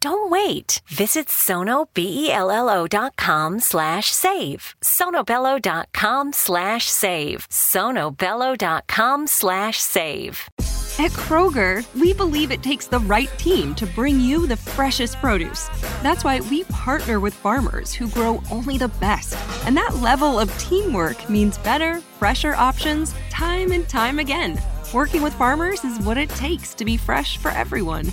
Don't wait. Visit sonobello.com slash save. sonobello.com slash save. sonobello.com slash save. At Kroger, we believe it takes the right team to bring you the freshest produce. That's why we partner with farmers who grow only the best. And that level of teamwork means better, fresher options time and time again. Working with farmers is what it takes to be fresh for everyone.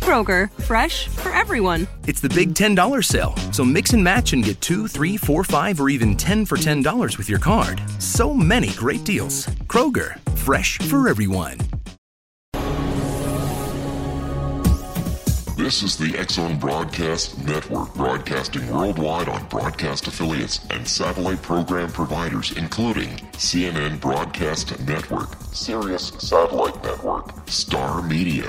Kroger, fresh for everyone. It's the big $10 sale, so mix and match and get two, three, four, five, or even 10 for $10 with your card. So many great deals. Kroger, fresh for everyone. This is the X Zone Broadcast Network, broadcasting worldwide on broadcast affiliates and satellite program providers, including CNN Broadcast Network, Sirius Satellite Network, Star Media,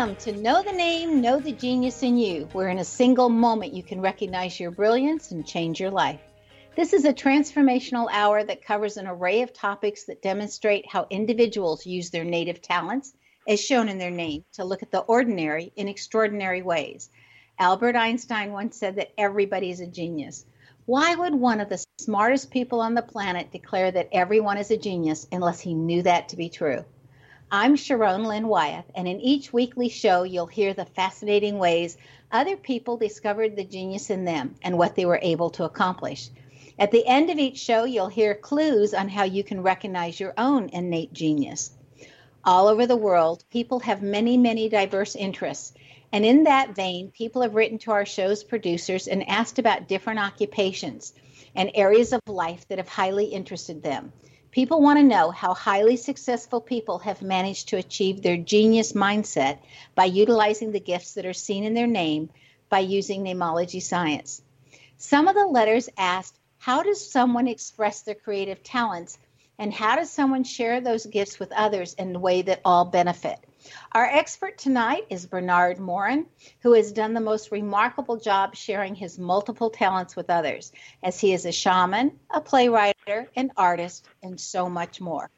Welcome to Know the Name, Know the Genius in You, where in a single moment you can recognize your brilliance and change your life. This is a transformational hour that covers an array of topics that demonstrate how individuals use their native talents, as shown in their name, to look at the ordinary in extraordinary ways. Albert Einstein once said that everybody is a genius. Why would one of the smartest people on the planet declare that everyone is a genius unless he knew that to be true? I'm Sharon Lynn Wyeth, and in each weekly show, you'll hear the fascinating ways other people discovered the genius in them and what they were able to accomplish. At the end of each show, you'll hear clues on how you can recognize your own innate genius. All over the world, people have many, many diverse interests. And in that vein, people have written to our show's producers and asked about different occupations and areas of life that have highly interested them. People want to know how highly successful people have managed to achieve their genius mindset by utilizing the gifts that are seen in their name by using namology science. Some of the letters asked, How does someone express their creative talents? And how does someone share those gifts with others in a way that all benefit? Our expert tonight is Bernard Morin, who has done the most remarkable job sharing his multiple talents with others, as he is a shaman, a playwright, an artist, and so much more.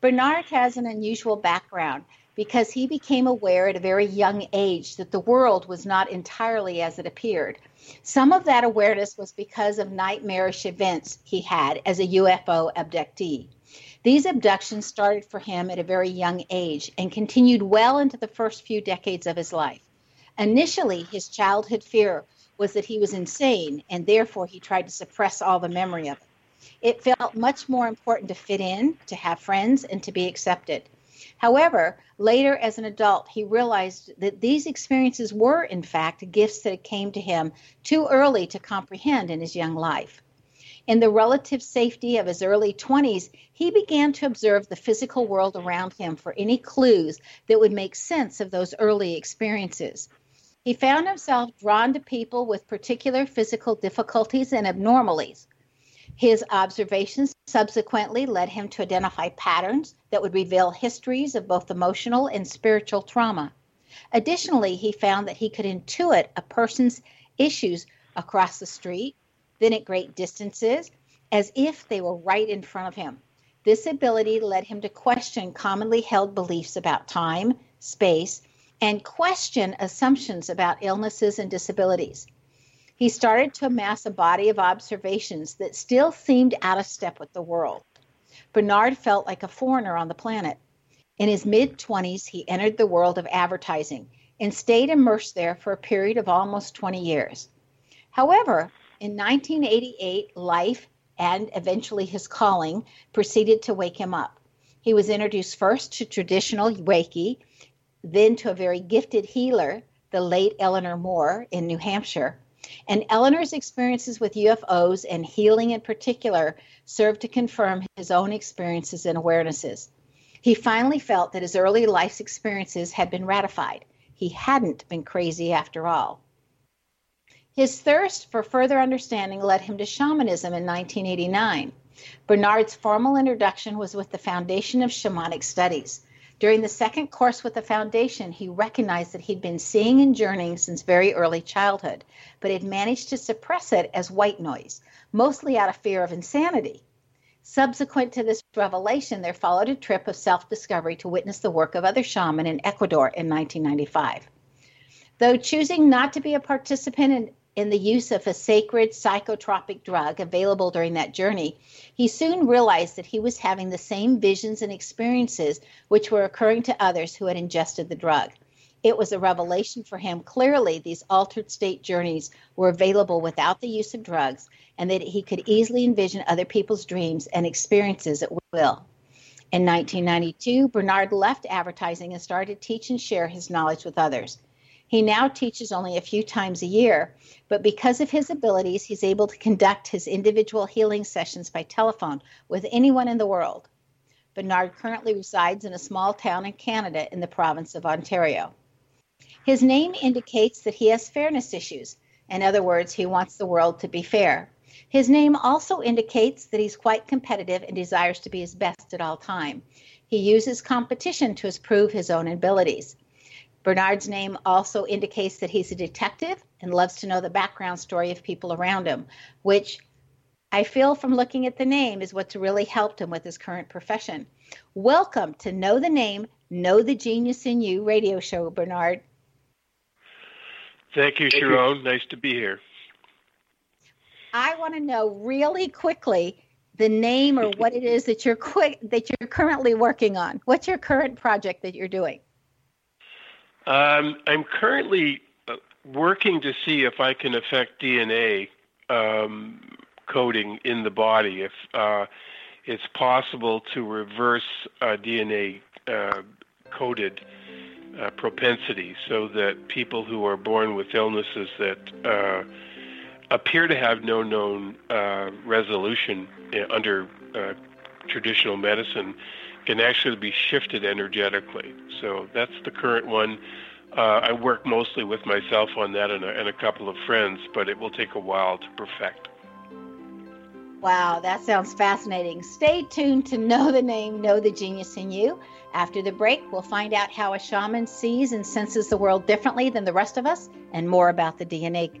Bernard has an unusual background because he became aware at a very young age that the world was not entirely as it appeared. Some of that awareness was because of nightmarish events he had as a UFO abductee. These abductions started for him at a very young age and continued well into the first few decades of his life. Initially, his childhood fear was that he was insane and therefore he tried to suppress all the memory of it. It felt much more important to fit in, to have friends, and to be accepted. However, later as an adult, he realized that these experiences were, in fact, gifts that came to him too early to comprehend in his young life. In the relative safety of his early 20s, he began to observe the physical world around him for any clues that would make sense of those early experiences. He found himself drawn to people with particular physical difficulties and abnormalities. His observations subsequently led him to identify patterns that would reveal histories of both emotional and spiritual trauma. Additionally, he found that he could intuit a person's issues across the street, then at great distances, as if they were right in front of him. This ability led him to question commonly held beliefs about time, space, and question assumptions about illnesses and disabilities. He started to amass a body of observations that still seemed out of step with the world. Bernard felt like a foreigner on the planet. In his mid 20s, he entered the world of advertising and stayed immersed there for a period of almost 20 years. However, in 1988, life and eventually his calling proceeded to wake him up. He was introduced first to traditional Reiki then to a very gifted healer, the late Eleanor Moore in New Hampshire. And Eleanor's experiences with UFOs and healing in particular served to confirm his own experiences and awarenesses. He finally felt that his early life's experiences had been ratified. He hadn't been crazy after all. His thirst for further understanding led him to shamanism in 1989. Bernard's formal introduction was with the Foundation of Shamanic Studies. During the second course with the foundation, he recognized that he'd been seeing and journeying since very early childhood, but had managed to suppress it as white noise, mostly out of fear of insanity. Subsequent to this revelation, there followed a trip of self discovery to witness the work of other shamans in Ecuador in 1995. Though choosing not to be a participant in in the use of a sacred psychotropic drug available during that journey, he soon realized that he was having the same visions and experiences which were occurring to others who had ingested the drug. It was a revelation for him clearly these altered state journeys were available without the use of drugs and that he could easily envision other people's dreams and experiences at will. In 1992, Bernard left advertising and started to teach and share his knowledge with others. He now teaches only a few times a year, but because of his abilities, he's able to conduct his individual healing sessions by telephone with anyone in the world. Bernard currently resides in a small town in Canada in the province of Ontario. His name indicates that he has fairness issues. In other words, he wants the world to be fair. His name also indicates that he's quite competitive and desires to be his best at all time. He uses competition to prove his own abilities. Bernard's name also indicates that he's a detective and loves to know the background story of people around him, which I feel from looking at the name is what's really helped him with his current profession. Welcome to Know the Name, Know the Genius in You radio show, Bernard. Thank you, Sharon. Nice to be here. I want to know really quickly the name or what it is that you're quick that you're currently working on. What's your current project that you're doing? Um, I'm currently uh, working to see if I can affect DNA um, coding in the body. If uh, it's possible to reverse uh, DNA coded uh, propensity so that people who are born with illnesses that uh, appear to have no known uh, resolution under traditional medicine can actually be shifted energetically. So that's the current one. Uh, I work mostly with myself on that and a, and a couple of friends, but it will take a while to perfect. Wow, that sounds fascinating. Stay tuned to Know the Name, Know the Genius in You. After the break, we'll find out how a shaman sees and senses the world differently than the rest of us and more about the DNA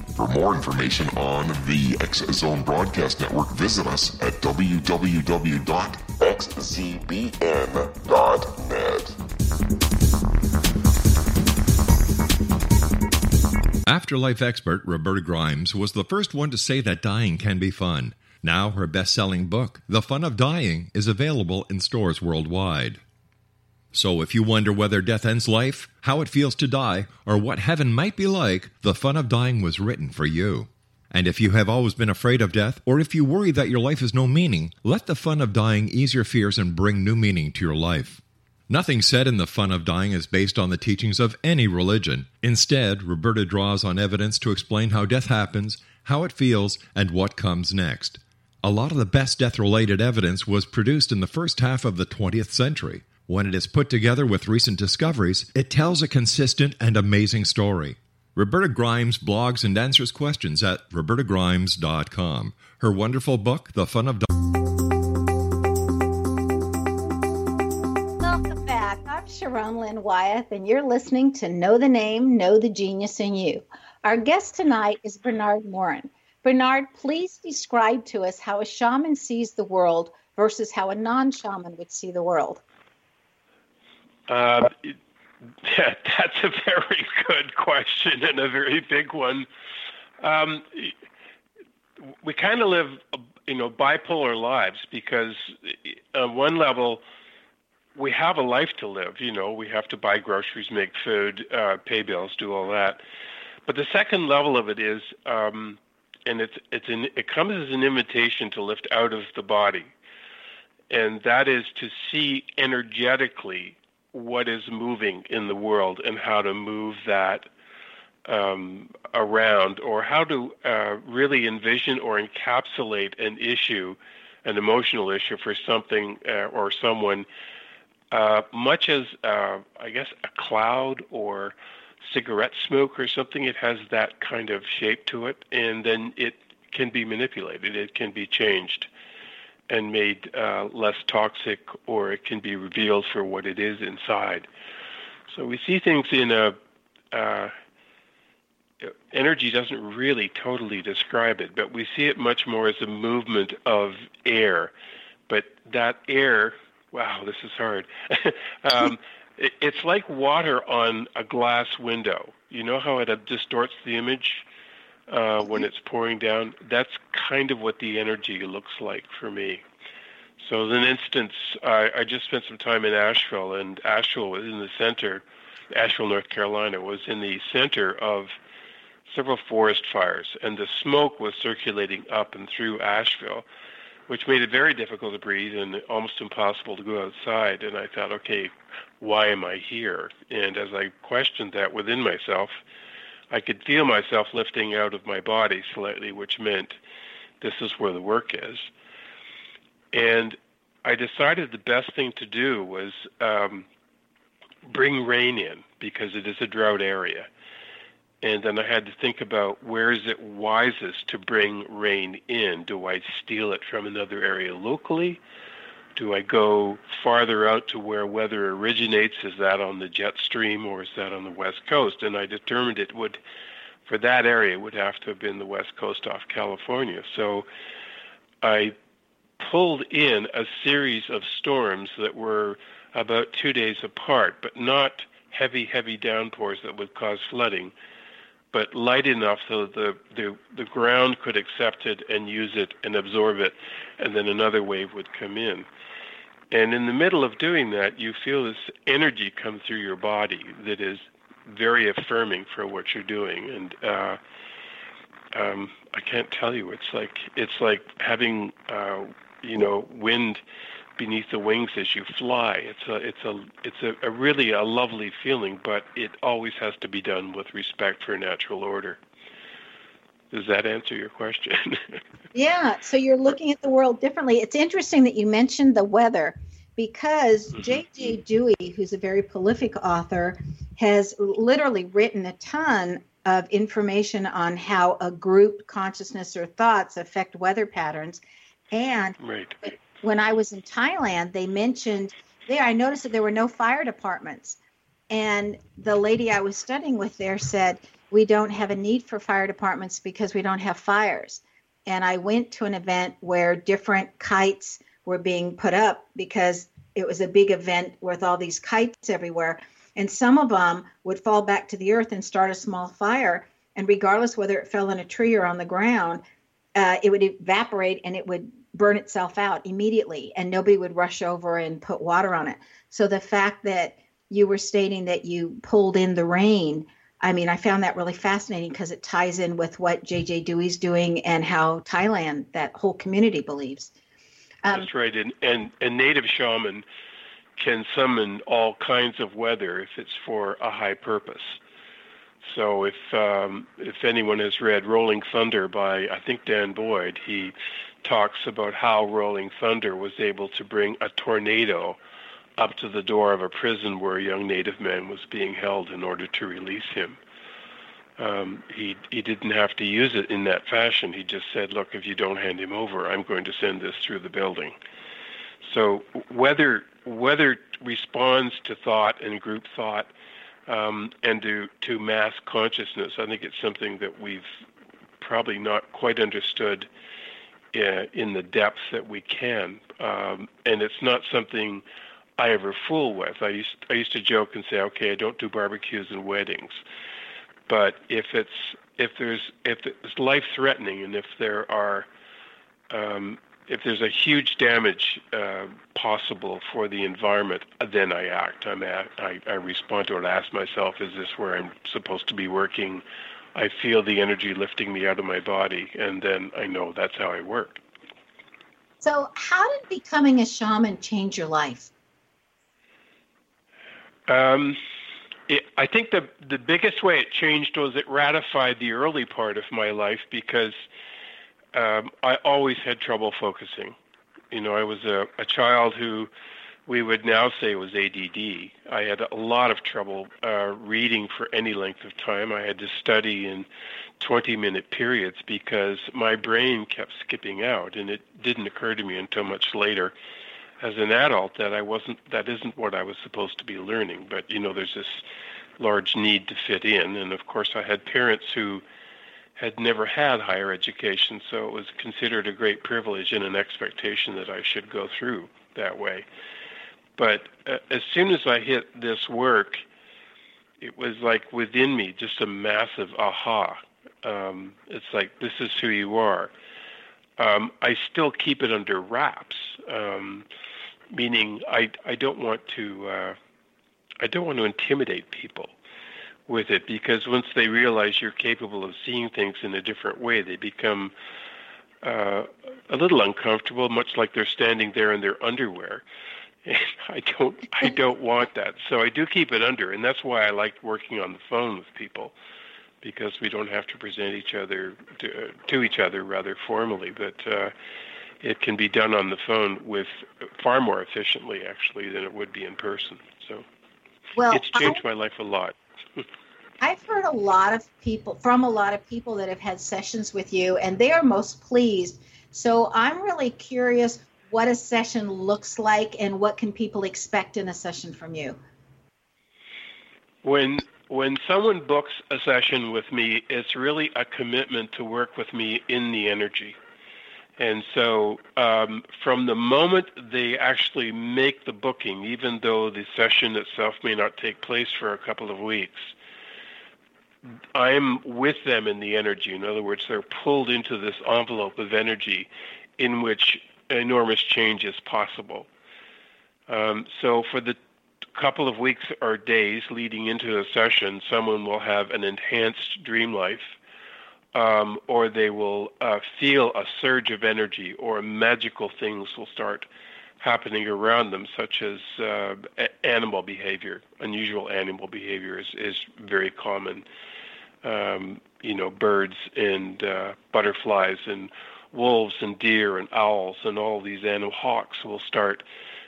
For more information on the X Zone Broadcast Network, visit us at www.xzbn.net. Afterlife expert Roberta Grimes was the first one to say that dying can be fun. Now, her best selling book, The Fun of Dying, is available in stores worldwide. So, if you wonder whether death ends life, how it feels to die, or what heaven might be like, The Fun of Dying was written for you. And if you have always been afraid of death, or if you worry that your life has no meaning, let The Fun of Dying ease your fears and bring new meaning to your life. Nothing said in The Fun of Dying is based on the teachings of any religion. Instead, Roberta draws on evidence to explain how death happens, how it feels, and what comes next. A lot of the best death related evidence was produced in the first half of the 20th century. When it is put together with recent discoveries, it tells a consistent and amazing story. Roberta Grimes blogs and answers questions at robertagrimes.com. Her wonderful book, The Fun of. Welcome back. I'm Sharon Lynn Wyeth, and you're listening to Know the Name, Know the Genius in You. Our guest tonight is Bernard Morin. Bernard, please describe to us how a shaman sees the world versus how a non shaman would see the world. Uh, yeah, that's a very good question and a very big one. Um, we kind of live, you know, bipolar lives because on one level, we have a life to live. You know, we have to buy groceries, make food, uh, pay bills, do all that. But the second level of it is, um, and it's it's an, it comes as an invitation to lift out of the body, and that is to see energetically what is moving in the world and how to move that um, around, or how to uh, really envision or encapsulate an issue, an emotional issue for something uh, or someone, uh, much as uh, I guess a cloud or cigarette smoke or something. It has that kind of shape to it, and then it can be manipulated. It can be changed and made uh, less toxic, or it can be revealed for what it is inside. So we see things in a uh, energy doesn't really totally describe it, but we see it much more as a movement of air. But that air, wow, this is hard. um, it, it's like water on a glass window. You know how it distorts the image? Uh, when it's pouring down. That's kind of what the energy looks like for me. So, as an instance, I, I just spent some time in Asheville, and Asheville was in the center Asheville, North Carolina, was in the center of several forest fires, and the smoke was circulating up and through Asheville, which made it very difficult to breathe and almost impossible to go outside. And I thought, okay, why am I here? And as I questioned that within myself, I could feel myself lifting out of my body slightly, which meant this is where the work is. And I decided the best thing to do was um, bring rain in because it is a drought area. And then I had to think about where is it wisest to bring rain in? Do I steal it from another area locally? Do I go farther out to where weather originates? Is that on the jet stream or is that on the west coast? And I determined it would, for that area, would have to have been the west coast off California. So I pulled in a series of storms that were about two days apart, but not heavy, heavy downpours that would cause flooding, but light enough so that the, the, the ground could accept it and use it and absorb it, and then another wave would come in. And in the middle of doing that, you feel this energy come through your body that is very affirming for what you're doing. And uh, um, I can't tell you, it's like it's like having uh, you know wind beneath the wings as you fly. It's a it's a it's a, a really a lovely feeling, but it always has to be done with respect for natural order. Does that answer your question? yeah. So you're looking at the world differently. It's interesting that you mentioned the weather because J.J. Mm-hmm. Dewey, who's a very prolific author, has literally written a ton of information on how a group consciousness or thoughts affect weather patterns. And right. When I was in Thailand, they mentioned there, I noticed that there were no fire departments. And the lady I was studying with there said, We don't have a need for fire departments because we don't have fires. And I went to an event where different kites were being put up because it was a big event with all these kites everywhere. And some of them would fall back to the earth and start a small fire. And regardless whether it fell in a tree or on the ground, uh, it would evaporate and it would burn itself out immediately and nobody would rush over and put water on it. So the fact that you were stating that you pulled in the rain, I mean, I found that really fascinating because it ties in with what JJ Dewey's doing and how Thailand, that whole community believes. Um, That's right. And, and, and native shaman can summon all kinds of weather if it's for a high purpose. So if um, if anyone has read Rolling Thunder by I think Dan Boyd, he talks about how Rolling Thunder was able to bring a tornado up to the door of a prison where a young Native man was being held in order to release him. Um, he he didn't have to use it in that fashion. He just said, "Look, if you don't hand him over, I'm going to send this through the building." So whether whether responds to thought and group thought um, and to to mass consciousness, I think it's something that we've probably not quite understood uh, in the depth that we can. Um, and it's not something I ever fool with. I used I used to joke and say, okay, I don't do barbecues and weddings, but if it's if there's if it's life threatening and if there are um, if there's a huge damage uh, possible for the environment, then I act. I'm at, I, I respond to it. I ask myself, is this where I'm supposed to be working? I feel the energy lifting me out of my body, and then I know that's how I work. So, how did becoming a shaman change your life? Um, it, I think the the biggest way it changed was it ratified the early part of my life because um, I always had trouble focusing. You know, I was a, a child who we would now say was ADD. I had a lot of trouble uh, reading for any length of time. I had to study in 20 minute periods because my brain kept skipping out, and it didn't occur to me until much later as an adult that I wasn't that isn't what I was supposed to be learning. But you know, there's this large need to fit in, and of course, I had parents who had never had higher education, so it was considered a great privilege and an expectation that I should go through that way. But uh, as soon as I hit this work, it was like within me just a massive aha. Um, it's like this is who you are. Um, I still keep it under wraps, um, meaning I I don't want to. Uh, I don't want to intimidate people with it because once they realize you're capable of seeing things in a different way, they become uh, a little uncomfortable, much like they're standing there in their underwear. And I don't, I don't want that. So I do keep it under, and that's why I like working on the phone with people, because we don't have to present each other to, to each other rather formally, but uh, it can be done on the phone with far more efficiently actually than it would be in person. So well, it's changed I, my life a lot. I've heard a lot of people from a lot of people that have had sessions with you, and they are most pleased. So I'm really curious what a session looks like and what can people expect in a session from you. When when someone books a session with me, it's really a commitment to work with me in the energy. And so, um, from the moment they actually make the booking, even though the session itself may not take place for a couple of weeks, I'm with them in the energy. In other words, they're pulled into this envelope of energy in which enormous change is possible. Um, so, for the couple of weeks or days leading into the session, someone will have an enhanced dream life, um, or they will uh, feel a surge of energy, or magical things will start happening around them, such as uh, animal behavior. Unusual animal behavior is, is very common um, you know, birds and uh, butterflies and wolves and deer and owls and all these animal hawks will start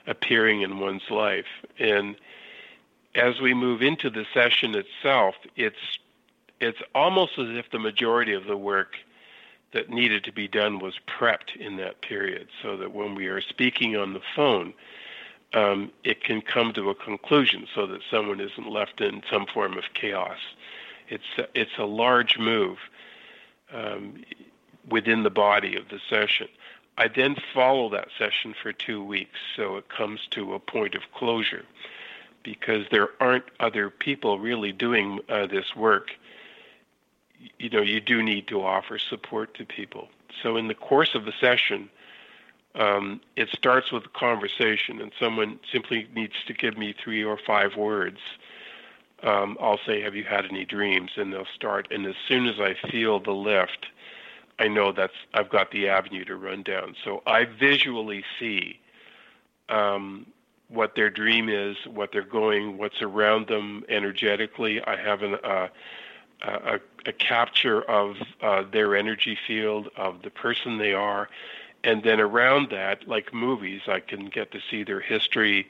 appearing in one's life. And as we move into the session itself, it's it's almost as if the majority of the work that needed to be done was prepped in that period, so that when we are speaking on the phone, um, it can come to a conclusion, so that someone isn't left in some form of chaos. It's it's a large move um, within the body of the session. I then follow that session for two weeks, so it comes to a point of closure, because there aren't other people really doing uh, this work. You know, you do need to offer support to people. So in the course of the session, um, it starts with a conversation, and someone simply needs to give me three or five words um, I'll say, "Have you had any dreams?" And they'll start. And as soon as I feel the lift, I know that's I've got the avenue to run down. So I visually see um, what their dream is, what they're going, what's around them energetically. I have an, uh, a, a capture of uh, their energy field, of the person they are, and then around that, like movies, I can get to see their history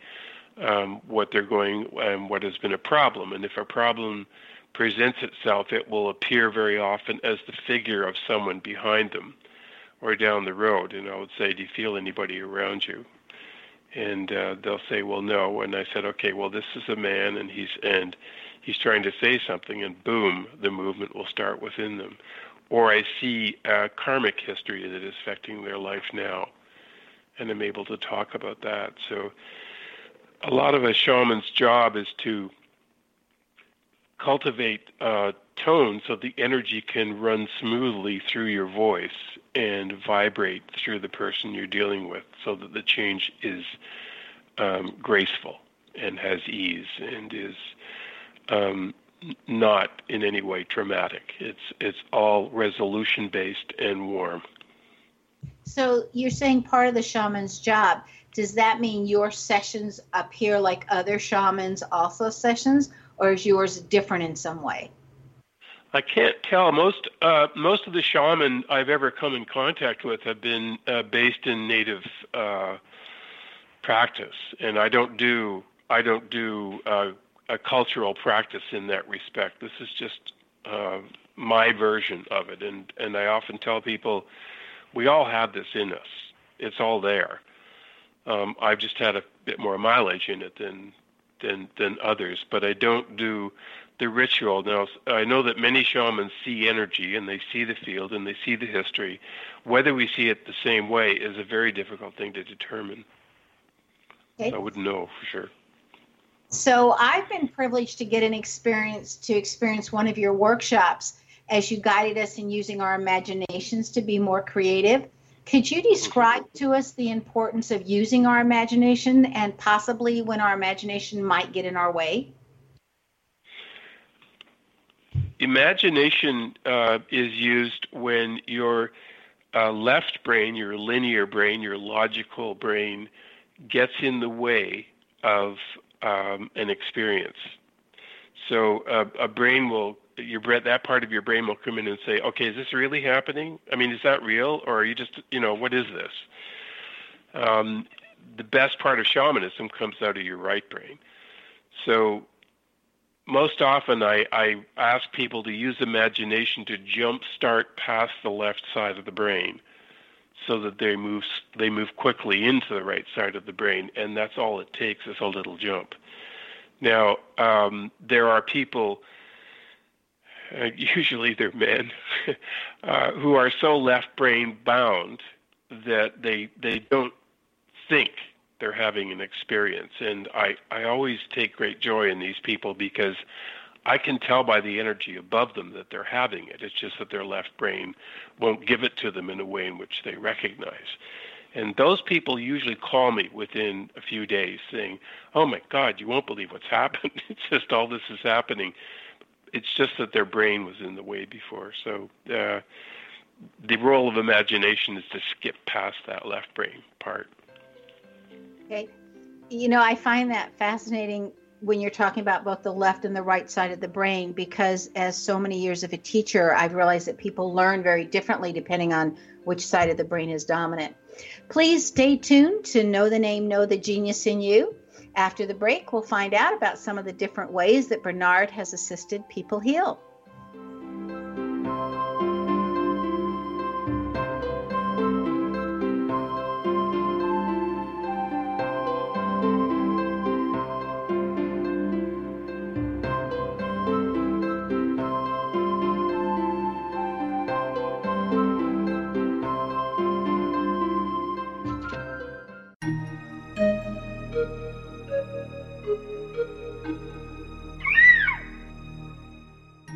um, what they're going and what has been a problem. And if a problem presents itself, it will appear very often as the figure of someone behind them or down the road. And I would say, Do you feel anybody around you? And uh, they'll say, Well, no. And I said, Okay, well, this is a man, and he's and he's trying to say something, and boom, the movement will start within them. Or I see a karmic history that is affecting their life now, and I'm able to talk about that. So a lot of a shaman's job is to cultivate uh, tone so the energy can run smoothly through your voice and vibrate through the person you're dealing with so that the change is um, graceful and has ease and is um, not in any way dramatic. It's it's all resolution based and warm. So you're saying part of the shaman's job does that mean your sessions appear like other shamans also sessions, or is yours different in some way? I can't tell. Most uh, most of the shaman I've ever come in contact with have been uh, based in native uh, practice, and I don't do I don't do uh, a cultural practice in that respect. This is just uh, my version of it, and and I often tell people we all have this in us. It's all there. Um, I've just had a bit more mileage in it than than than others, but I don't do the ritual. Now I know that many shamans see energy and they see the field and they see the history. Whether we see it the same way is a very difficult thing to determine. Okay. I wouldn't know for sure. So I've been privileged to get an experience to experience one of your workshops as you guided us in using our imaginations to be more creative Could you describe to us the importance of using our imagination and possibly when our imagination might get in our way? Imagination uh, is used when your uh, left brain, your linear brain, your logical brain, gets in the way of um, an experience. So uh, a brain will your that part of your brain will come in and say, okay, is this really happening? I mean, is that real, or are you just you know what is this? Um, the best part of shamanism comes out of your right brain. So most often I, I ask people to use imagination to jump start past the left side of the brain so that they move they move quickly into the right side of the brain and that's all it takes is a little jump now um, there are people uh, usually they're men uh, who are so left brain bound that they they don't think they're having an experience. And I, I always take great joy in these people because I can tell by the energy above them that they're having it. It's just that their left brain won't give it to them in a way in which they recognize. And those people usually call me within a few days saying, Oh my God, you won't believe what's happened. it's just all this is happening. It's just that their brain was in the way before. So uh, the role of imagination is to skip past that left brain part. Okay. You know, I find that fascinating when you're talking about both the left and the right side of the brain because as so many years of a teacher, I've realized that people learn very differently depending on which side of the brain is dominant. Please stay tuned to Know the Name, Know the Genius in You. After the break, we'll find out about some of the different ways that Bernard has assisted people heal.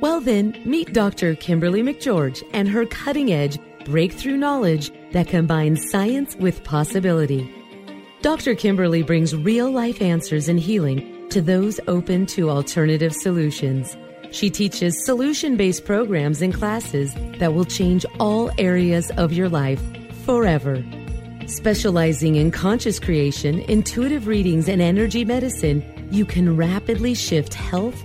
Well, then, meet Dr. Kimberly McGeorge and her cutting edge breakthrough knowledge that combines science with possibility. Dr. Kimberly brings real life answers and healing to those open to alternative solutions. She teaches solution based programs and classes that will change all areas of your life forever. Specializing in conscious creation, intuitive readings, and energy medicine, you can rapidly shift health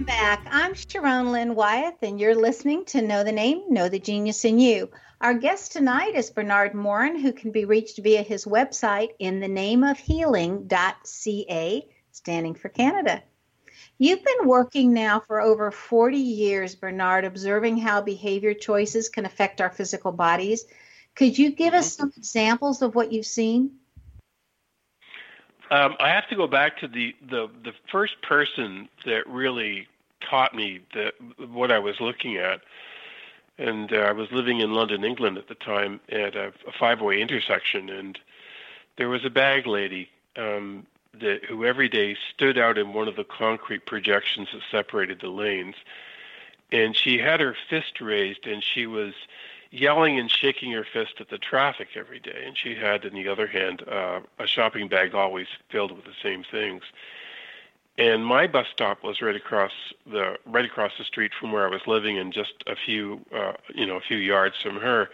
Welcome back. I'm Sharon Lynn Wyeth, and you're listening to Know the Name, Know the Genius in You. Our guest tonight is Bernard Morin, who can be reached via his website in the name of healing.ca, standing for Canada. You've been working now for over 40 years, Bernard, observing how behavior choices can affect our physical bodies. Could you give us mm-hmm. some examples of what you've seen? Um, I have to go back to the, the, the first person that really taught me that what I was looking at. And uh, I was living in London, England at the time at a, a five way intersection. And there was a bag lady um, that who every day stood out in one of the concrete projections that separated the lanes. And she had her fist raised and she was yelling and shaking her fist at the traffic every day. And she had, in the other hand, uh, a shopping bag always filled with the same things. And my bus stop was right across the right across the street from where I was living, and just a few, uh, you know, a few yards from her.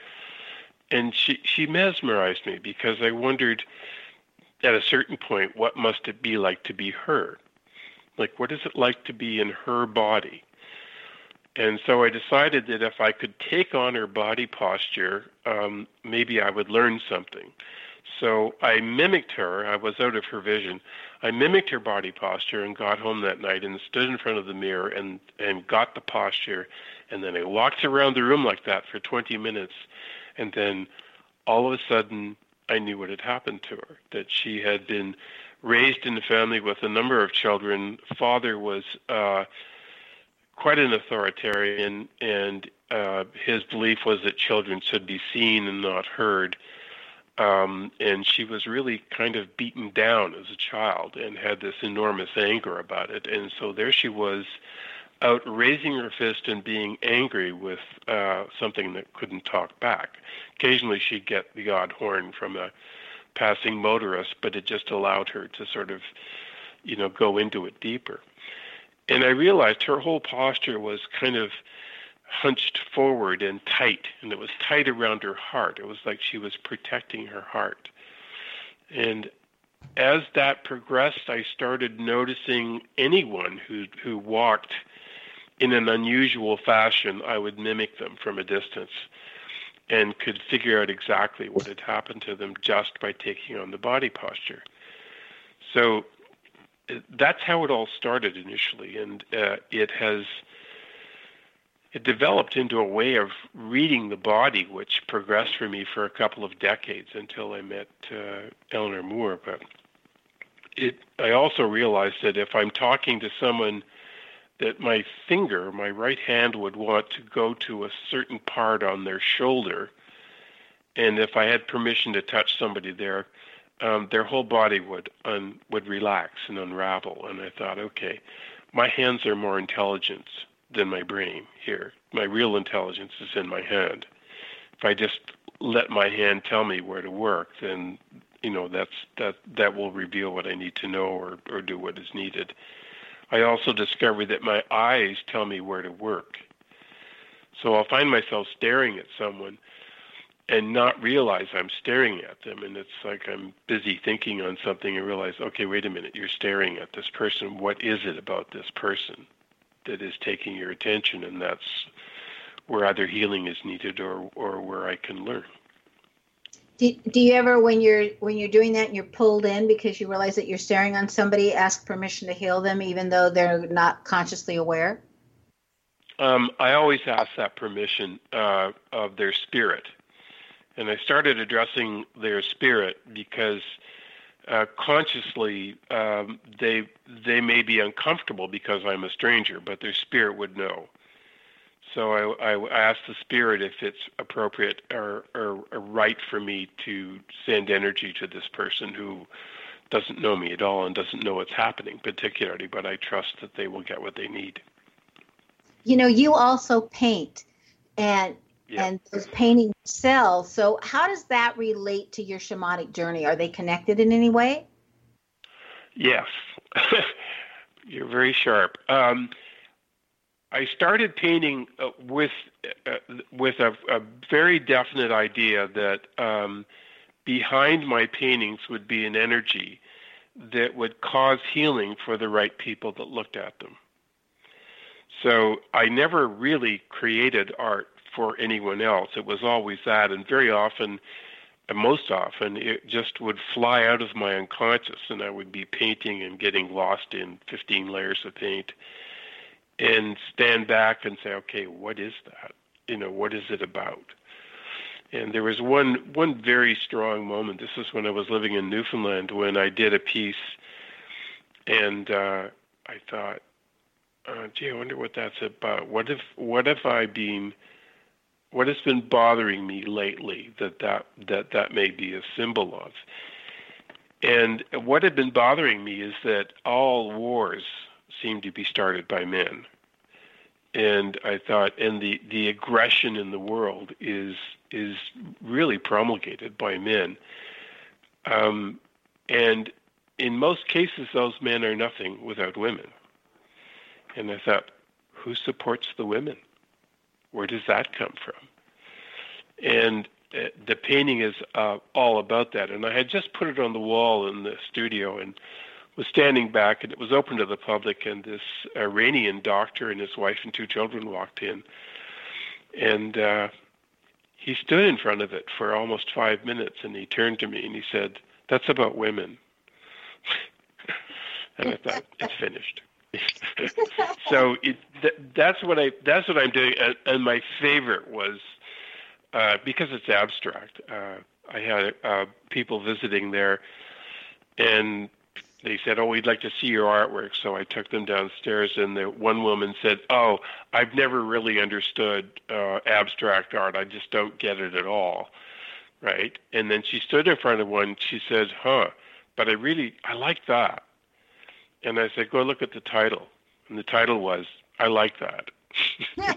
And she she mesmerized me because I wondered at a certain point, what must it be like to be her? Like, what is it like to be in her body? And so I decided that if I could take on her body posture, um, maybe I would learn something. So I mimicked her. I was out of her vision. I mimicked her body posture and got home that night and stood in front of the mirror and, and got the posture. And then I walked around the room like that for 20 minutes. And then all of a sudden, I knew what had happened to her, that she had been raised in a family with a number of children. Father was uh, quite an authoritarian, and uh, his belief was that children should be seen and not heard. Um, and she was really kind of beaten down as a child and had this enormous anger about it. And so there she was out raising her fist and being angry with uh, something that couldn't talk back. Occasionally, she'd get the odd horn from a passing motorist, but it just allowed her to sort of, you know, go into it deeper. And I realized her whole posture was kind of hunched forward and tight, and it was tight around her heart. It was like she was protecting her heart. And as that progressed, I started noticing anyone who who walked in an unusual fashion, I would mimic them from a distance and could figure out exactly what had happened to them just by taking on the body posture. So that's how it all started initially, and uh, it has it developed into a way of reading the body, which progressed for me for a couple of decades until I met uh, Eleanor Moore. But it, I also realized that if I'm talking to someone that my finger, my right hand, would want to go to a certain part on their shoulder. And if I had permission to touch somebody there, um, their whole body would un, would relax and unravel. And I thought, okay, my hands are more intelligent than my brain here. My real intelligence is in my hand. If I just let my hand tell me where to work, then you know that's that that will reveal what I need to know or or do what is needed. I also discovered that my eyes tell me where to work. So I'll find myself staring at someone and not realize I'm staring at them. And it's like I'm busy thinking on something and realize, okay, wait a minute, you're staring at this person. What is it about this person that is taking your attention? And that's where either healing is needed or, or where I can learn. Do, do you ever, when you're when you're doing that and you're pulled in because you realize that you're staring on somebody, ask permission to heal them, even though they're not consciously aware? Um, I always ask that permission uh, of their spirit, and I started addressing their spirit because uh, consciously um, they they may be uncomfortable because I'm a stranger, but their spirit would know. So I, I asked the spirit if it's appropriate or, or, or right for me to send energy to this person who doesn't know me at all and doesn't know what's happening particularly, but I trust that they will get what they need. You know, you also paint and yeah. and those painting cells. So how does that relate to your shamanic journey? Are they connected in any way? Yes. You're very sharp. Um, I started painting uh, with uh, with a, a, very definite idea that um, behind my paintings would be an energy that would cause healing for the right people that looked at them. So I never really created art for anyone else. It was always that, and very often, and most often, it just would fly out of my unconscious, and I would be painting and getting lost in 15 layers of paint and stand back and say, okay, what is that? You know, what is it about? And there was one one very strong moment. This is when I was living in Newfoundland when I did a piece, and uh, I thought, uh, gee, I wonder what that's about. What if what if I been what has been bothering me lately that that that that may be a symbol of? And what had been bothering me is that all wars seem to be started by men. And I thought, and the, the aggression in the world is is really promulgated by men. Um, and in most cases, those men are nothing without women. And I thought, who supports the women? Where does that come from? And uh, the painting is uh, all about that. And I had just put it on the wall in the studio, and was standing back, and it was open to the public, and this Iranian doctor and his wife and two children walked in, and uh, he stood in front of it for almost five minutes, and he turned to me and he said, "That's about women," and I thought it's finished. so it, th- that's what I that's what I'm doing, and, and my favorite was uh, because it's abstract. Uh, I had uh, people visiting there, and they said, "Oh, we'd like to see your artwork." So I took them downstairs, and the one woman said, "Oh, I've never really understood uh, abstract art. I just don't get it at all." Right? And then she stood in front of one. She said, "Huh, but I really I like that." And I said, "Go look at the title." And the title was, "I like that."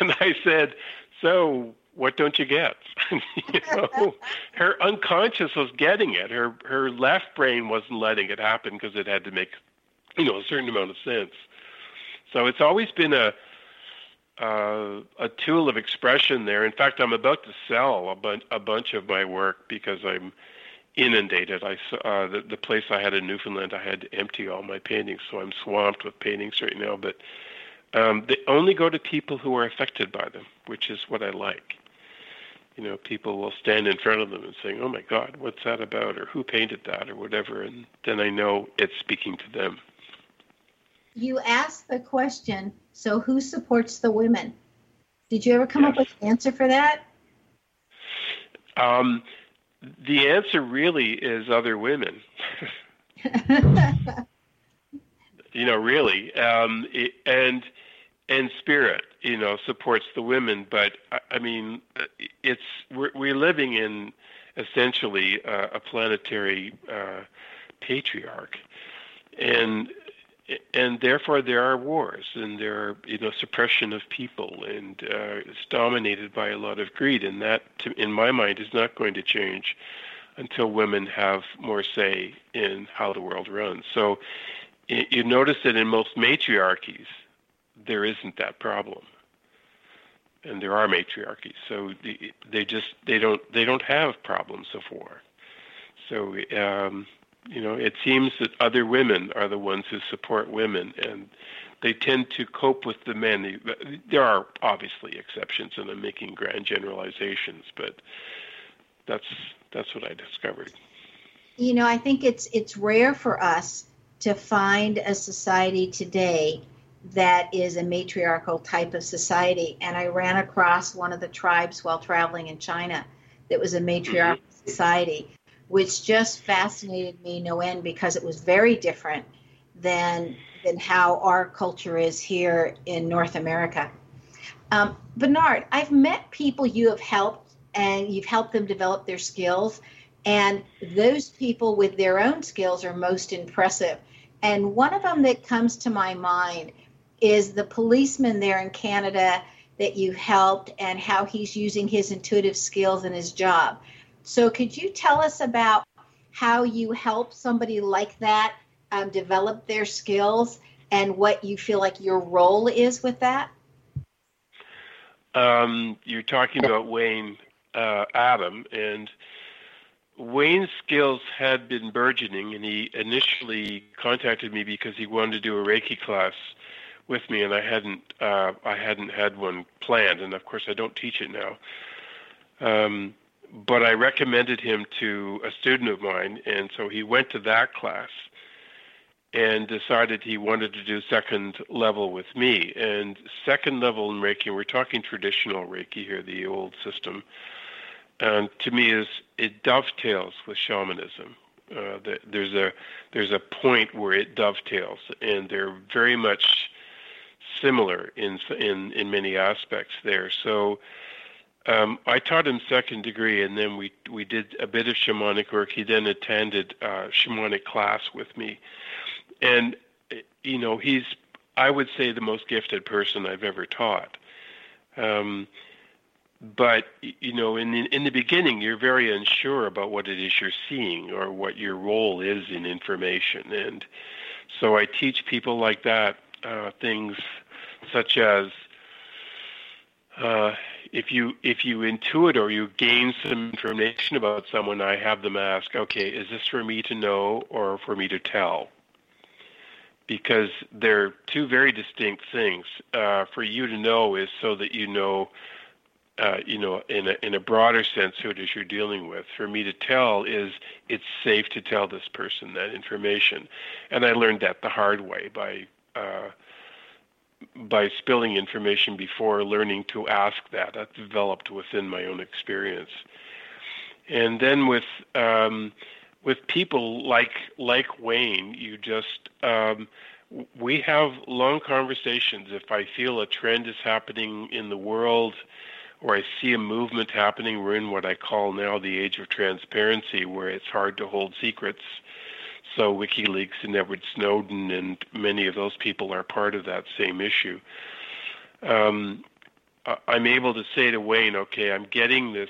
and I said, "So what don't you get? you know, her unconscious was getting it. Her her left brain wasn't letting it happen because it had to make, you know, a certain amount of sense. So it's always been a uh, a tool of expression there. In fact, I'm about to sell a, bun- a bunch of my work because I'm inundated. I uh, the, the place I had in Newfoundland, I had to empty all my paintings, so I'm swamped with paintings right now. But um, they only go to people who are affected by them, which is what I like you know, people will stand in front of them and saying, "Oh my God, what's that about?" or "Who painted that?" or whatever, and then I know it's speaking to them. You asked the question, so who supports the women? Did you ever come yes. up with an answer for that? Um, the answer really is other women. you know, really, um, it, and and spirit you know supports the women but i mean it's we're, we're living in essentially uh, a planetary uh, patriarch and and therefore there are wars and there are you know suppression of people and uh, it's dominated by a lot of greed and that to, in my mind is not going to change until women have more say in how the world runs. So you notice that in most matriarchies there isn't that problem. And there are matriarchies so the, they just they don't they don't have problems of war. So um, you know it seems that other women are the ones who support women and they tend to cope with the men there are obviously exceptions and i'm making grand generalizations but that's that's what I discovered. You know, I think it's it's rare for us to find a society today that is a matriarchal type of society. And I ran across one of the tribes while traveling in China that was a matriarchal mm-hmm. society, which just fascinated me no end because it was very different than than how our culture is here in North America. Um, Bernard, I've met people you have helped and you've helped them develop their skills. And those people with their own skills are most impressive. And one of them that comes to my mind is the policeman there in Canada that you helped and how he's using his intuitive skills in his job. So, could you tell us about how you help somebody like that um, develop their skills and what you feel like your role is with that? Um, you're talking about Wayne uh, Adam, and Wayne's skills had been burgeoning, and he initially contacted me because he wanted to do a Reiki class with me, and I hadn't uh, I hadn't had one planned, and of course I don't teach it now. Um, but I recommended him to a student of mine, and so he went to that class and decided he wanted to do second level with me. And second level in Reiki, we're talking traditional Reiki here, the old system, and to me is it dovetails with shamanism. Uh, there's a there's a point where it dovetails, and they're very much similar in in in many aspects there. So. Um, I taught him second degree, and then we we did a bit of shamanic work. He then attended uh, shamanic class with me, and you know he's I would say the most gifted person I've ever taught. Um, but you know, in the, in the beginning, you're very unsure about what it is you're seeing or what your role is in information, and so I teach people like that uh, things such as uh, if you if you intuit or you gain some information about someone, I have them ask, okay, is this for me to know or for me to tell? Because they're two very distinct things. Uh, for you to know is so that you know, uh, you know, in a in a broader sense, who it is you're dealing with. For me to tell is it's safe to tell this person that information, and I learned that the hard way by uh, by spilling information before learning to ask that. That developed within my own experience, and then with um, with people like like Wayne, you just um, we have long conversations. If I feel a trend is happening in the world, or I see a movement happening, we're in what I call now the age of transparency, where it's hard to hold secrets so WikiLeaks and Edward Snowden and many of those people are part of that same issue. Um, I'm able to say to Wayne, okay, I'm getting this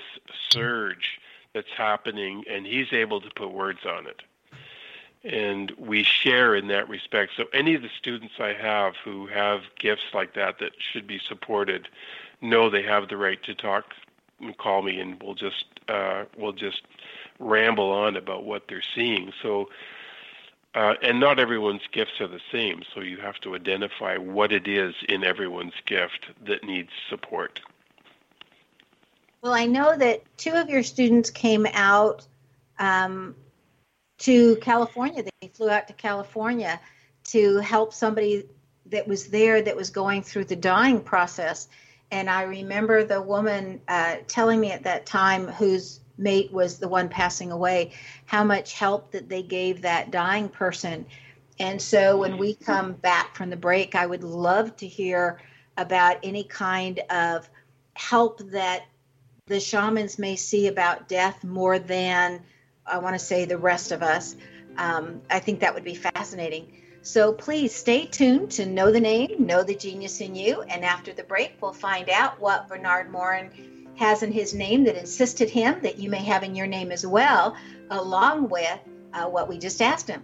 surge that's happening, and he's able to put words on it. And we share in that respect. So any of the students I have who have gifts like that that should be supported know they have the right to talk and call me, and we'll just uh, we'll just ramble on about what they're seeing. So uh, and not everyone's gifts are the same, so you have to identify what it is in everyone's gift that needs support. Well, I know that two of your students came out um, to California. They flew out to California to help somebody that was there that was going through the dying process. And I remember the woman uh, telling me at that time, whose mate was the one passing away, how much help that they gave that dying person. And so when we come back from the break, I would love to hear about any kind of help that the shamans may see about death more than I want to say the rest of us. Um, I think that would be fascinating. So please stay tuned to Know the Name, Know the Genius in You. And after the break, we'll find out what Bernard Morin has in his name that insisted him that you may have in your name as well, along with uh, what we just asked him.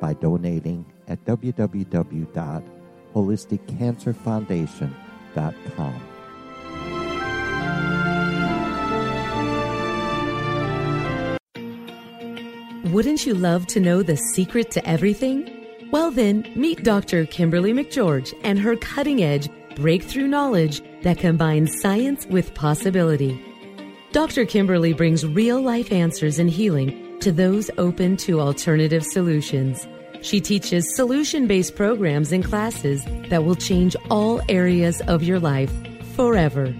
by donating at www.holisticcancerfoundation.com. Wouldn't you love to know the secret to everything? Well, then, meet Dr. Kimberly McGeorge and her cutting edge breakthrough knowledge that combines science with possibility. Dr. Kimberly brings real life answers and healing to those open to alternative solutions. She teaches solution based programs and classes that will change all areas of your life forever.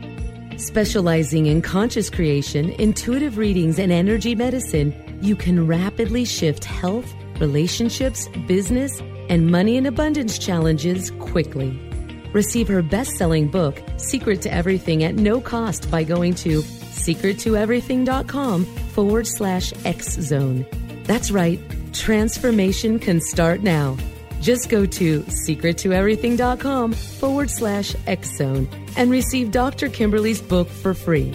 Specializing in conscious creation, intuitive readings, and energy medicine, you can rapidly shift health, relationships, business, and money and abundance challenges quickly. Receive her best selling book, Secret to Everything, at no cost by going to secrettoeverything.com forward slash X Zone. That's right, transformation can start now. Just go to secrettoeverything.com forward slash X Zone and receive Dr. Kimberly's book for free.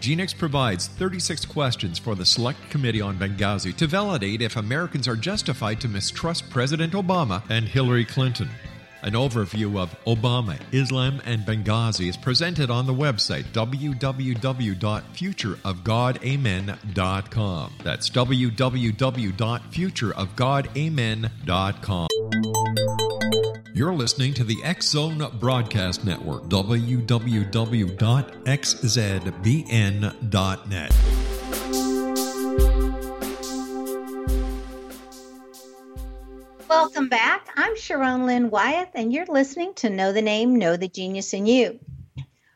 Genix provides 36 questions for the Select Committee on Benghazi to validate if Americans are justified to mistrust President Obama and Hillary Clinton. An overview of Obama, Islam, and Benghazi is presented on the website www.futureofgodamen.com. That's www.futureofgodamen.com. You're listening to the X Zone Broadcast Network, www.xzbn.net. Welcome back. I'm Sharon Lynn Wyeth, and you're listening to Know the Name, Know the Genius in You.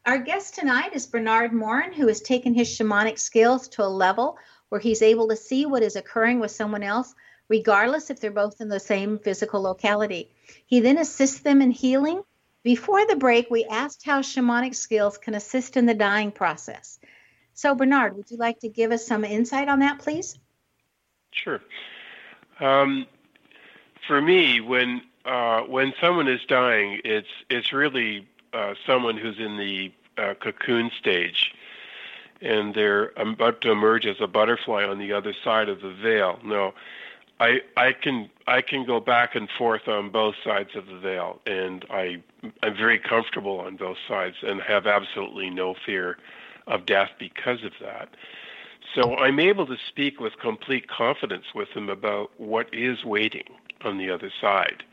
Our guest tonight is Bernard Morin, who has taken his shamanic skills to a level where he's able to see what is occurring with someone else, regardless if they're both in the same physical locality. He then assists them in healing. Before the break, we asked how shamanic skills can assist in the dying process. So, Bernard, would you like to give us some insight on that, please? Sure. Um, for me, when uh, when someone is dying, it's it's really uh, someone who's in the uh, cocoon stage, and they're about to emerge as a butterfly on the other side of the veil. No, I I can I can go back and forth on both sides of the veil, and I I'm very comfortable on both sides and have absolutely no fear of death because of that. So I'm able to speak with complete confidence with them about what is waiting on the other side.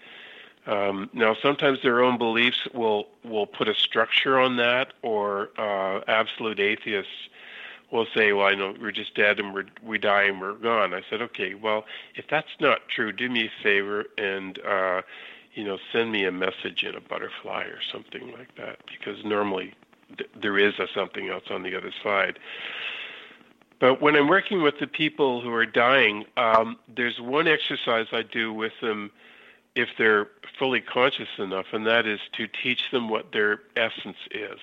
Um, now, sometimes their own beliefs will will put a structure on that, or uh, absolute atheists will say, "Well, I know we're just dead and we're we die and we're gone." I said, "Okay, well, if that's not true, do me a favor and uh, you know send me a message in a butterfly or something like that, because normally th- there is a something else on the other side." But when I'm working with the people who are dying, um, there's one exercise I do with them if they're fully conscious enough, and that is to teach them what their essence is.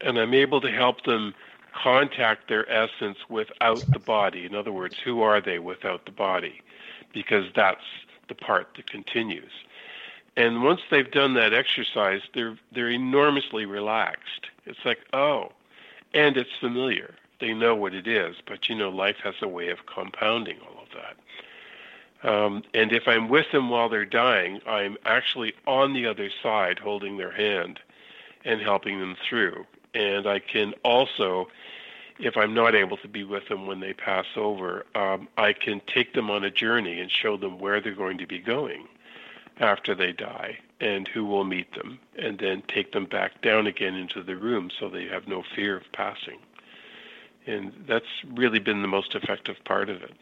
And I'm able to help them contact their essence without the body. In other words, who are they without the body? Because that's the part that continues. And once they've done that exercise, they're they're enormously relaxed. It's like, oh, and it's familiar they know what it is. But you know, life has a way of compounding all of that. Um, and if I'm with them while they're dying, I'm actually on the other side holding their hand and helping them through. And I can also, if I'm not able to be with them when they pass over, um, I can take them on a journey and show them where they're going to be going after they die and who will meet them, and then take them back down again into the room so they have no fear of passing and that's really been the most effective part of it.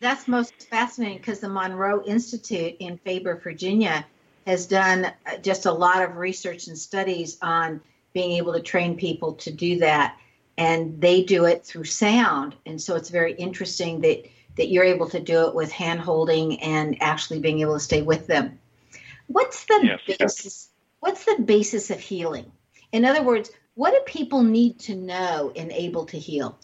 That's most fascinating because the Monroe Institute in Faber, Virginia, has done uh, just a lot of research and studies on being able to train people to do that, and they do it through sound. And so it's very interesting that that you're able to do it with hand holding and actually being able to stay with them. What's the yes, basis? Yes. What's the basis of healing? In other words, what do people need to know and able to heal?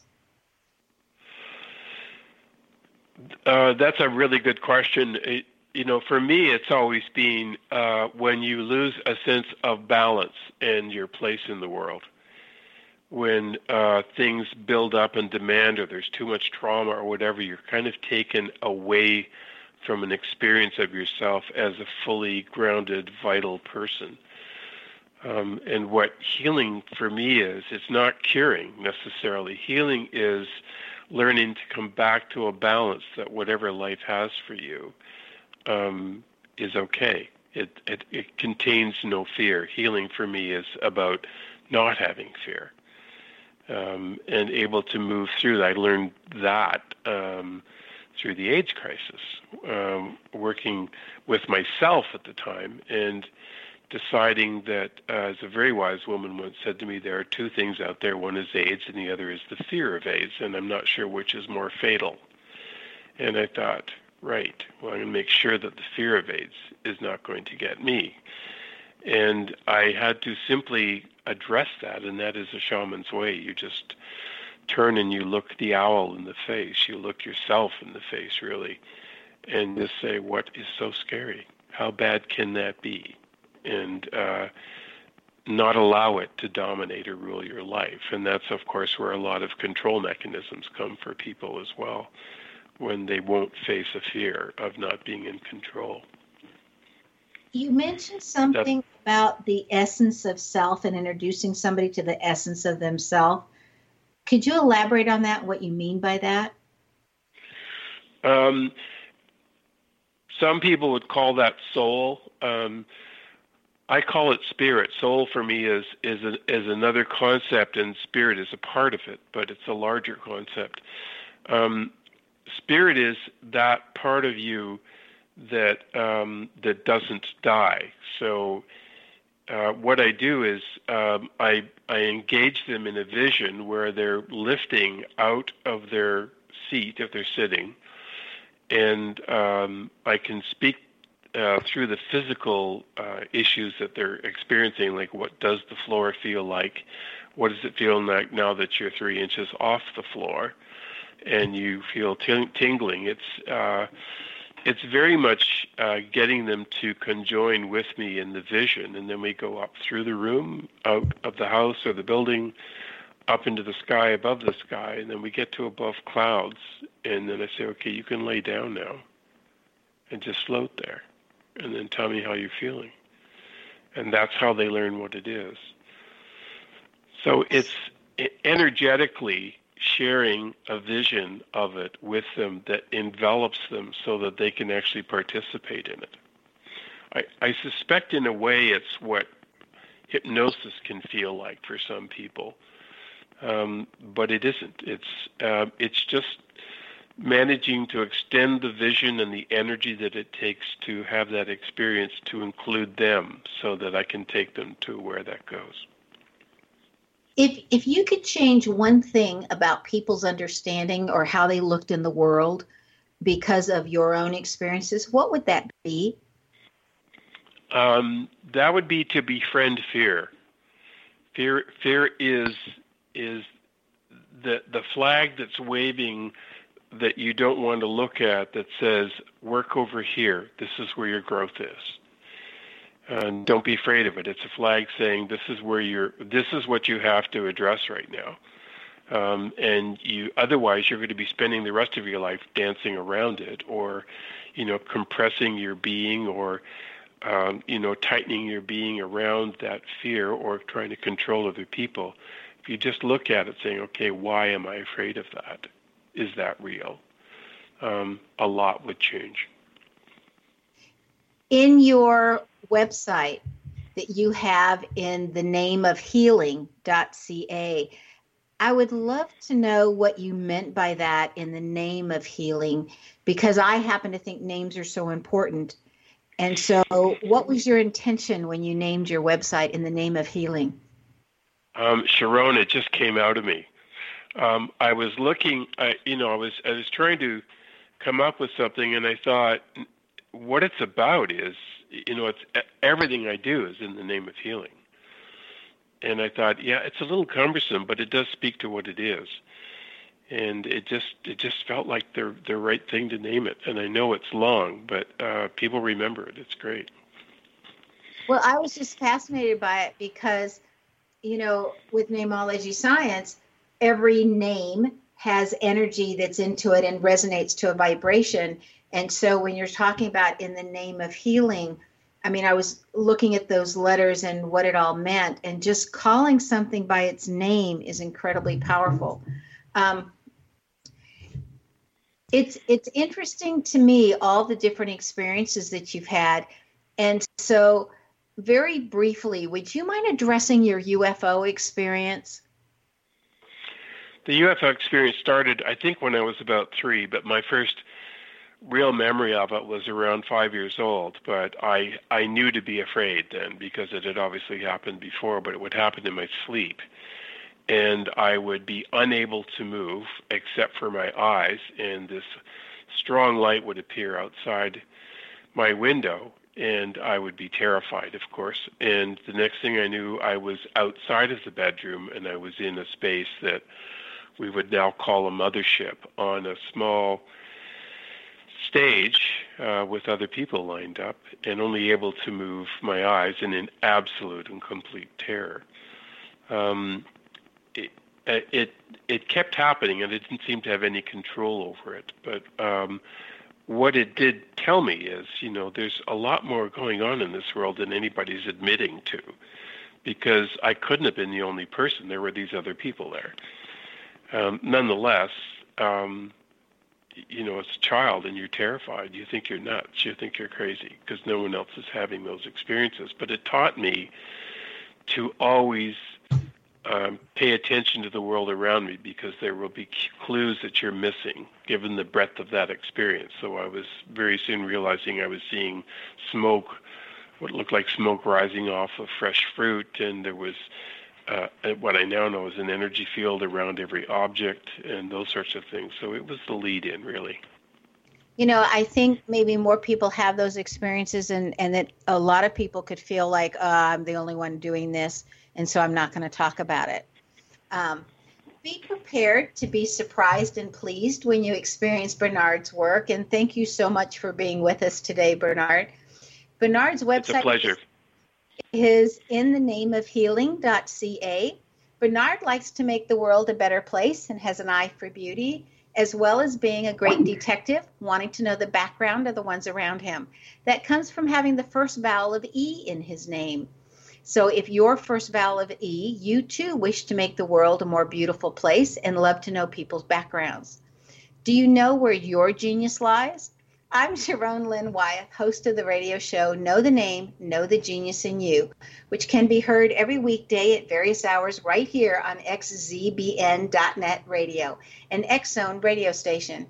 Uh, that's a really good question. It, you know, for me, it's always been uh, when you lose a sense of balance and your place in the world. When uh, things build up and demand, or there's too much trauma, or whatever, you're kind of taken away from an experience of yourself as a fully grounded, vital person. Um, and what healing for me is, it's not curing necessarily. Healing is learning to come back to a balance that whatever life has for you um, is okay. It, it, it contains no fear. Healing for me is about not having fear um, and able to move through that. I learned that um, through the AIDS crisis, um, working with myself at the time. And deciding that, uh, as a very wise woman once said to me, there are two things out there. One is AIDS, and the other is the fear of AIDS, and I'm not sure which is more fatal. And I thought, right, well, I'm going to make sure that the fear of AIDS is not going to get me. And I had to simply address that, and that is a shaman's way. You just turn and you look the owl in the face. You look yourself in the face, really, and just say, what is so scary? How bad can that be? and uh, not allow it to dominate or rule your life. And that's, of course, where a lot of control mechanisms come for people as well, when they won't face a fear of not being in control. You mentioned something that's, about the essence of self and introducing somebody to the essence of themselves. Could you elaborate on that, what you mean by that? Um, some people would call that soul. Um, I call it spirit. Soul for me is is a, is another concept, and spirit is a part of it, but it's a larger concept. Um, spirit is that part of you that um, that doesn't die. So uh, what I do is um, I I engage them in a vision where they're lifting out of their seat if they're sitting, and um, I can speak uh, through the physical uh, issues that they're experiencing, like what does the floor feel like, what does it feel like now that you're three inches off the floor, and you feel t- tingling. It's uh, it's very much uh, getting them to conjoin with me in the vision, and then we go up through the room, out of the house or the building, up into the sky, above the sky, and then we get to above clouds, and then I say, okay, you can lay down now, and just float there, and then tell me how you're feeling, and that's how they learn what it is. So it's energetically sharing a vision of it with them that envelops them so that they can actually participate in it. I, I suspect, in a way, it's what hypnosis can feel like for some people, um, but it isn't. It's uh, it's just managing to extend the vision and the energy that it takes to have that experience to include them, so that I can take them to where that goes. If if you could change one thing about people's understanding or how they looked in the world because of your own experiences, what would that be? Um, that would be to befriend fear. Fear fear is is the the flag that's waving that you don't want to look at that says work over here. This is where your growth is and don't be afraid of it. It's a flag saying this is where you're. This is what you have to address right now. Um, and you otherwise you're going to be spending the rest of your life dancing around it, or you know, compressing your being, or um, you know, tightening your being around that fear, or trying to control other people. If you just look at it, saying, okay, why am I afraid of that? Is that real? Um, a lot would change. In your website that you have in the name of healing.ca. I would love to know what you meant by that in the name of healing because I happen to think names are so important. And so, what was your intention when you named your website in the name of healing? Um, Sharon, it just came out of me. Um, I was looking, I, you know, I was I was trying to come up with something, and I thought, what it's about is you know, it's everything I do is in the name of healing. And I thought, yeah, it's a little cumbersome, but it does speak to what it is. And it just it just felt like the the right thing to name it. And I know it's long, but uh, people remember it. It's great. Well, I was just fascinated by it because, you know, with namology science, every name has energy that's into it and resonates to a vibration. And so when you're talking about in the name of healing, I mean, I was looking at those letters and what it all meant, and just calling something by its name is incredibly powerful. Um, it's it's interesting to me all the different experiences that you've had, and so very briefly, would you mind addressing your UFO experience? The UFO experience started, I think, when I was about three, but my first real memory of it was around five years old, but I I knew to be afraid then because it had obviously happened before, but it would happen in my sleep, and I would be unable to move except for my eyes, and this strong light would appear outside my window, and I would be terrified, of course. And the next thing I knew, I was outside of the bedroom, and I was in a space that we would now call a mothership on a small stage uh, with other people lined up and only able to move my eyes in an absolute and complete terror. Um, it, it it kept happening and I didn't seem to have any control over it. But um, what it did tell me is, you know, there's a lot more going on in this world than anybody's admitting to, because I couldn't have been the only person. There were these other people there. Um, nonetheless, um, you know, as a child and you're terrified, you think you're nuts, you think you're crazy because no one else is having those experiences. But it taught me to always um, pay attention to the world around me because there will be clues that you're missing given the breadth of that experience. So I was very soon realizing I was seeing smoke what looked like smoke rising off of fresh fruit, and there was uh, what I now know is an energy field around every object and those sorts of things. So it was the lead in, really. You know, I think maybe more people have those experiences, and, and that a lot of people could feel like, oh, I'm the only one doing this, and so I'm not going to talk about it. Um, be prepared to be surprised and pleased when you experience Bernard's work, and thank you so much for being with us today, Bernard. Bernard's website it's a pleasure. is in the name of healing.ca. Bernard likes to make the world a better place and has an eye for beauty as well as being a great detective, wanting to know the background of the ones around him. That comes from having the first vowel of E in his name. So if your first vowel of E, you too wish to make the world a more beautiful place and love to know people's backgrounds. Do you know where your genius lies? I'm Sharon Lynn Wyeth, host of the radio show Know the Name, Know the Genius in You, which can be heard every weekday at various hours right here on xzbn.net radio, an Zone radio station.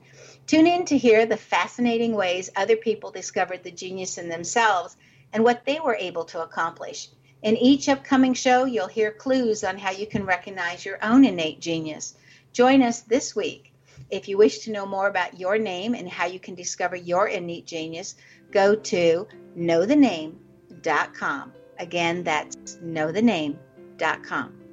Tune in to hear the fascinating ways other people discovered the genius in themselves and what they were able to accomplish. In each upcoming show, you'll hear clues on how you can recognize your own innate genius. Join us this week if you wish to know more about your name and how you can discover your innate genius, go to knowthename.com. Again, that's knowthename.com.